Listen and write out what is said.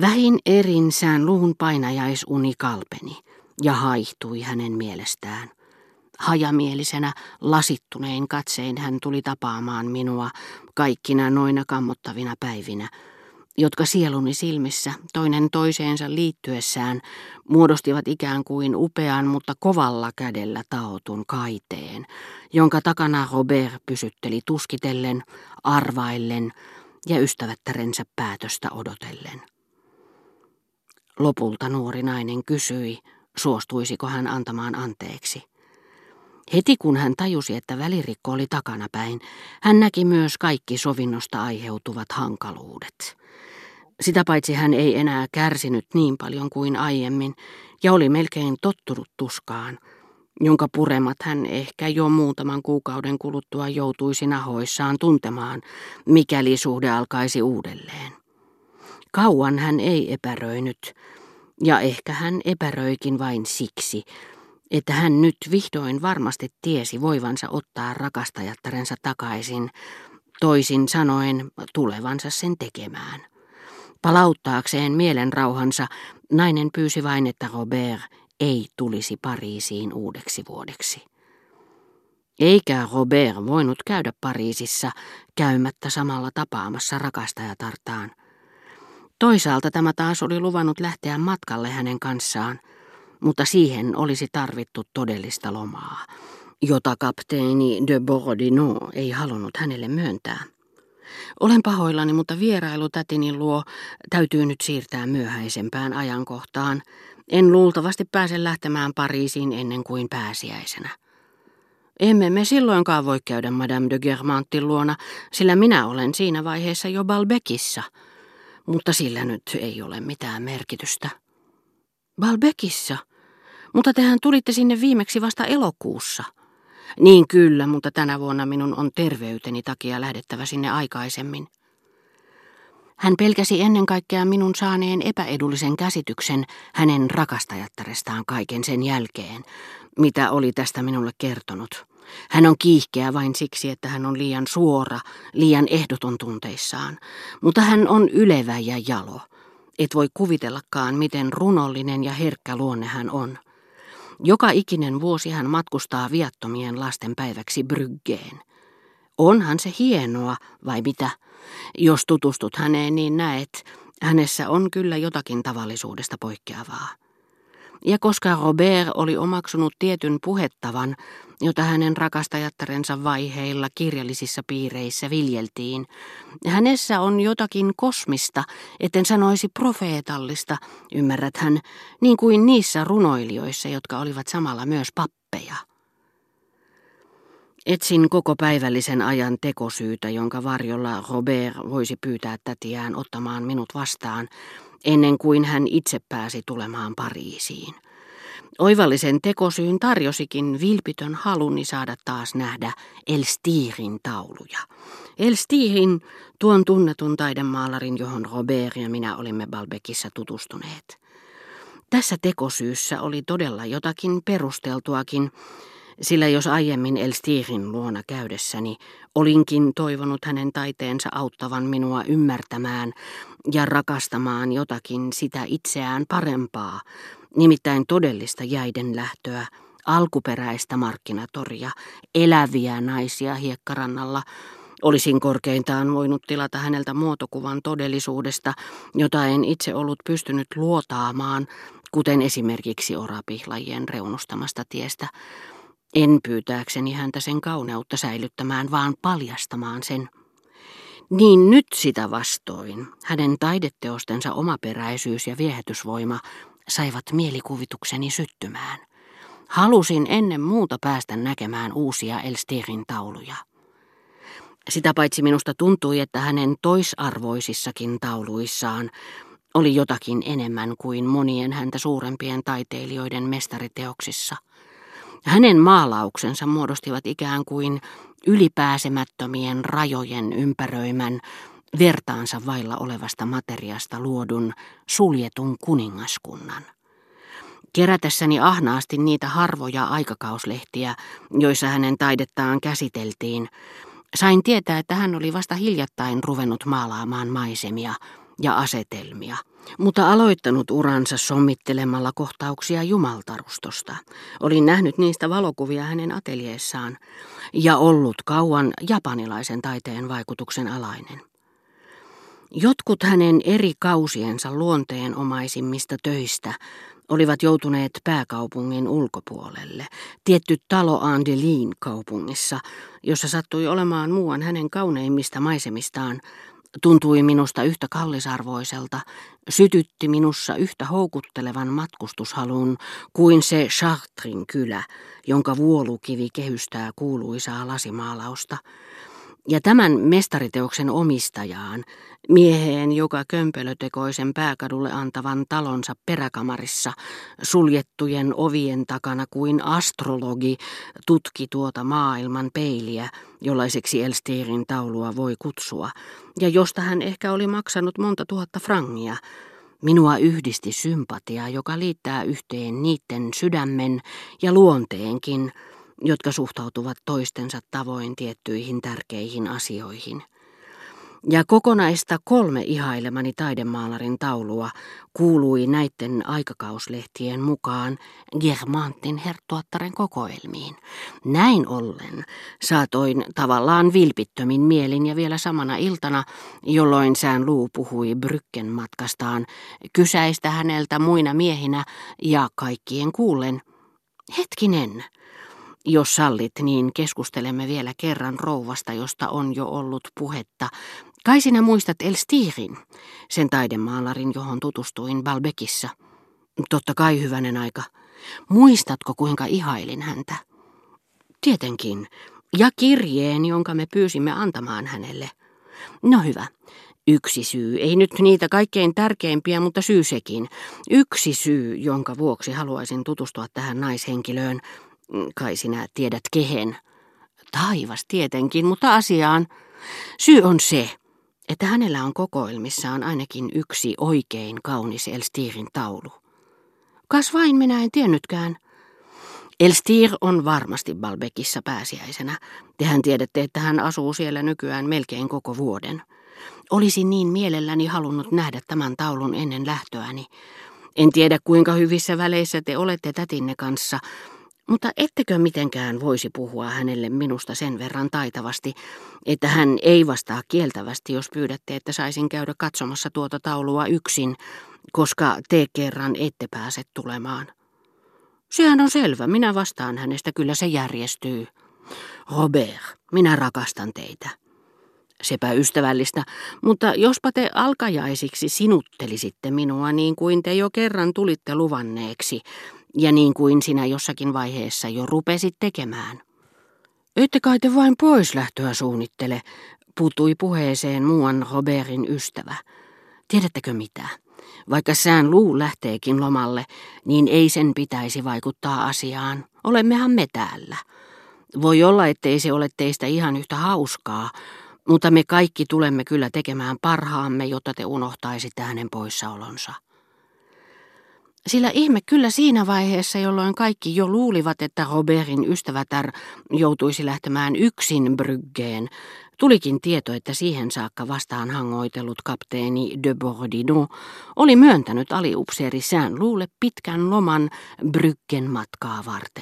Vähin erin sään luun painajaisuni kalpeni ja haihtui hänen mielestään. Hajamielisenä, lasittunein katsein hän tuli tapaamaan minua kaikkina noina kammottavina päivinä, jotka sieluni silmissä toinen toiseensa liittyessään muodostivat ikään kuin upean, mutta kovalla kädellä taotun kaiteen, jonka takana Robert pysytteli tuskitellen, arvaillen ja ystävättärensä päätöstä odotellen. Lopulta nuori nainen kysyi, suostuisiko hän antamaan anteeksi. Heti kun hän tajusi, että välirikko oli takanapäin, hän näki myös kaikki sovinnosta aiheutuvat hankaluudet. Sitä paitsi hän ei enää kärsinyt niin paljon kuin aiemmin ja oli melkein tottunut tuskaan, jonka puremat hän ehkä jo muutaman kuukauden kuluttua joutuisi nahoissaan tuntemaan, mikäli suhde alkaisi uudelleen. Kauan hän ei epäröinyt, ja ehkä hän epäröikin vain siksi, että hän nyt vihdoin varmasti tiesi voivansa ottaa rakastajattarensa takaisin, toisin sanoen tulevansa sen tekemään. Palauttaakseen mielen rauhansa, nainen pyysi vain, että Robert ei tulisi Pariisiin uudeksi vuodeksi. Eikä Robert voinut käydä Pariisissa käymättä samalla tapaamassa rakastajatartaan. Toisaalta tämä taas oli luvannut lähteä matkalle hänen kanssaan, mutta siihen olisi tarvittu todellista lomaa, jota kapteeni de Borodino ei halunnut hänelle myöntää. Olen pahoillani, mutta vierailu tätini luo täytyy nyt siirtää myöhäisempään ajankohtaan. En luultavasti pääse lähtemään Pariisiin ennen kuin pääsiäisenä. Emme me silloinkaan voi käydä Madame de Germantin luona, sillä minä olen siinä vaiheessa jo Balbekissa – mutta sillä nyt ei ole mitään merkitystä. Balbekissa? Mutta tehän tulitte sinne viimeksi vasta elokuussa. Niin kyllä, mutta tänä vuonna minun on terveyteni takia lähdettävä sinne aikaisemmin. Hän pelkäsi ennen kaikkea minun saaneen epäedullisen käsityksen hänen rakastajattarestaan kaiken sen jälkeen, mitä oli tästä minulle kertonut. Hän on kiihkeä vain siksi, että hän on liian suora, liian ehdoton tunteissaan, mutta hän on ylevä ja jalo. Et voi kuvitellakaan, miten runollinen ja herkkä luonne hän on. Joka ikinen vuosi hän matkustaa viattomien lasten päiväksi Bryggeen. Onhan se hienoa, vai mitä? Jos tutustut häneen, niin näet, hänessä on kyllä jotakin tavallisuudesta poikkeavaa. Ja koska Robert oli omaksunut tietyn puhettavan, jota hänen rakastajattarensa vaiheilla kirjallisissa piireissä viljeltiin, hänessä on jotakin kosmista, etten sanoisi profeetallista, ymmärrät hän, niin kuin niissä runoilijoissa, jotka olivat samalla myös pappeja. Etsin koko päivällisen ajan tekosyytä, jonka varjolla Robert voisi pyytää tätiään ottamaan minut vastaan, ennen kuin hän itse pääsi tulemaan Pariisiin. Oivallisen tekosyyn tarjosikin vilpitön haluni saada taas nähdä Elstirin tauluja. Elstirin, tuon tunnetun taidemaalarin, johon Robert ja minä olimme Balbekissa tutustuneet. Tässä tekosyyssä oli todella jotakin perusteltuakin, sillä jos aiemmin Elstirin luona käydessäni olinkin toivonut hänen taiteensa auttavan minua ymmärtämään ja rakastamaan jotakin sitä itseään parempaa, nimittäin todellista jäiden lähtöä, alkuperäistä markkinatoria, eläviä naisia hiekkarannalla, Olisin korkeintaan voinut tilata häneltä muotokuvan todellisuudesta, jota en itse ollut pystynyt luotaamaan, kuten esimerkiksi orapihlajien reunustamasta tiestä, en pyytääkseni häntä sen kauneutta säilyttämään, vaan paljastamaan sen. Niin nyt sitä vastoin, hänen taideteostensa omaperäisyys ja viehätysvoima saivat mielikuvitukseni syttymään. Halusin ennen muuta päästä näkemään uusia Elstirin tauluja. Sitä paitsi minusta tuntui, että hänen toisarvoisissakin tauluissaan oli jotakin enemmän kuin monien häntä suurempien taiteilijoiden mestariteoksissa – hänen maalauksensa muodostivat ikään kuin ylipääsemättömien rajojen ympäröimän vertaansa vailla olevasta materiasta luodun suljetun kuningaskunnan. Kerätessäni ahnaasti niitä harvoja aikakauslehtiä, joissa hänen taidettaan käsiteltiin, sain tietää, että hän oli vasta hiljattain ruvennut maalaamaan maisemia ja asetelmia – mutta aloittanut uransa sommittelemalla kohtauksia jumaltarustosta. Olin nähnyt niistä valokuvia hänen ateljeessaan ja ollut kauan japanilaisen taiteen vaikutuksen alainen. Jotkut hänen eri kausiensa luonteenomaisimmista töistä olivat joutuneet pääkaupungin ulkopuolelle, tietty talo Andelin kaupungissa, jossa sattui olemaan muuan hänen kauneimmista maisemistaan, tuntui minusta yhtä kallisarvoiselta, sytytti minussa yhtä houkuttelevan matkustushalun kuin se Chartrin kylä, jonka vuolukivi kehystää kuuluisaa lasimaalausta, ja tämän mestariteoksen omistajaan, mieheen, joka kömpelötekoisen pääkadulle antavan talonsa peräkamarissa suljettujen ovien takana kuin astrologi tutki tuota maailman peiliä, jollaiseksi Elstirin taulua voi kutsua, ja josta hän ehkä oli maksanut monta tuhatta frangia, Minua yhdisti sympatia, joka liittää yhteen niiden sydämen ja luonteenkin, jotka suhtautuvat toistensa tavoin tiettyihin tärkeihin asioihin. Ja kokonaista kolme ihailemani taidemaalarin taulua kuului näiden aikakauslehtien mukaan Germantin herttuattaren kokoelmiin. Näin ollen saatoin tavallaan vilpittömin mielin ja vielä samana iltana, jolloin sään luu puhui Brykken matkastaan, kysäistä häneltä muina miehinä ja kaikkien kuullen. Hetkinen, jos sallit, niin keskustelemme vielä kerran rouvasta, josta on jo ollut puhetta. Kai sinä muistat Elstirin, sen taidemaalarin, johon tutustuin Balbekissa. Totta kai hyvänen aika. Muistatko, kuinka ihailin häntä? Tietenkin. Ja kirjeen, jonka me pyysimme antamaan hänelle. No hyvä. Yksi syy, ei nyt niitä kaikkein tärkeimpiä, mutta syy sekin. Yksi syy, jonka vuoksi haluaisin tutustua tähän naishenkilöön, Kai sinä tiedät kehen. Taivas tietenkin, mutta asiaan. Syy on se, että hänellä on kokoelmissaan ainakin yksi oikein kaunis Elstirin taulu. Kas vain minä en tiennytkään. Elstir on varmasti Balbekissa pääsiäisenä. Tehän tiedätte, että hän asuu siellä nykyään melkein koko vuoden. Olisin niin mielelläni halunnut nähdä tämän taulun ennen lähtöäni. En tiedä kuinka hyvissä väleissä te olette tätinne kanssa, mutta ettekö mitenkään voisi puhua hänelle minusta sen verran taitavasti, että hän ei vastaa kieltävästi, jos pyydätte, että saisin käydä katsomassa tuota taulua yksin, koska te kerran ette pääse tulemaan. Sehän on selvä, minä vastaan hänestä, kyllä se järjestyy. Robert, minä rakastan teitä. Sepä ystävällistä, mutta jospa te alkajaisiksi sinuttelisitte minua niin kuin te jo kerran tulitte luvanneeksi, ja niin kuin sinä jossakin vaiheessa jo rupesit tekemään. Ette kai te vain pois lähtöä suunnittele, puutui puheeseen muuan Robertin ystävä. Tiedättekö mitä? Vaikka sään luu lähteekin lomalle, niin ei sen pitäisi vaikuttaa asiaan. Olemmehan me täällä. Voi olla, ettei se ole teistä ihan yhtä hauskaa, mutta me kaikki tulemme kyllä tekemään parhaamme, jotta te unohtaisitte hänen poissaolonsa. Sillä ihme kyllä siinä vaiheessa, jolloin kaikki jo luulivat, että Robertin ystävätär joutuisi lähtemään yksin Bryggeen, tulikin tieto, että siihen saakka vastaan hangoitellut kapteeni de Bordino oli myöntänyt aliupseeri sään luulle pitkän loman Bryggen matkaa varten.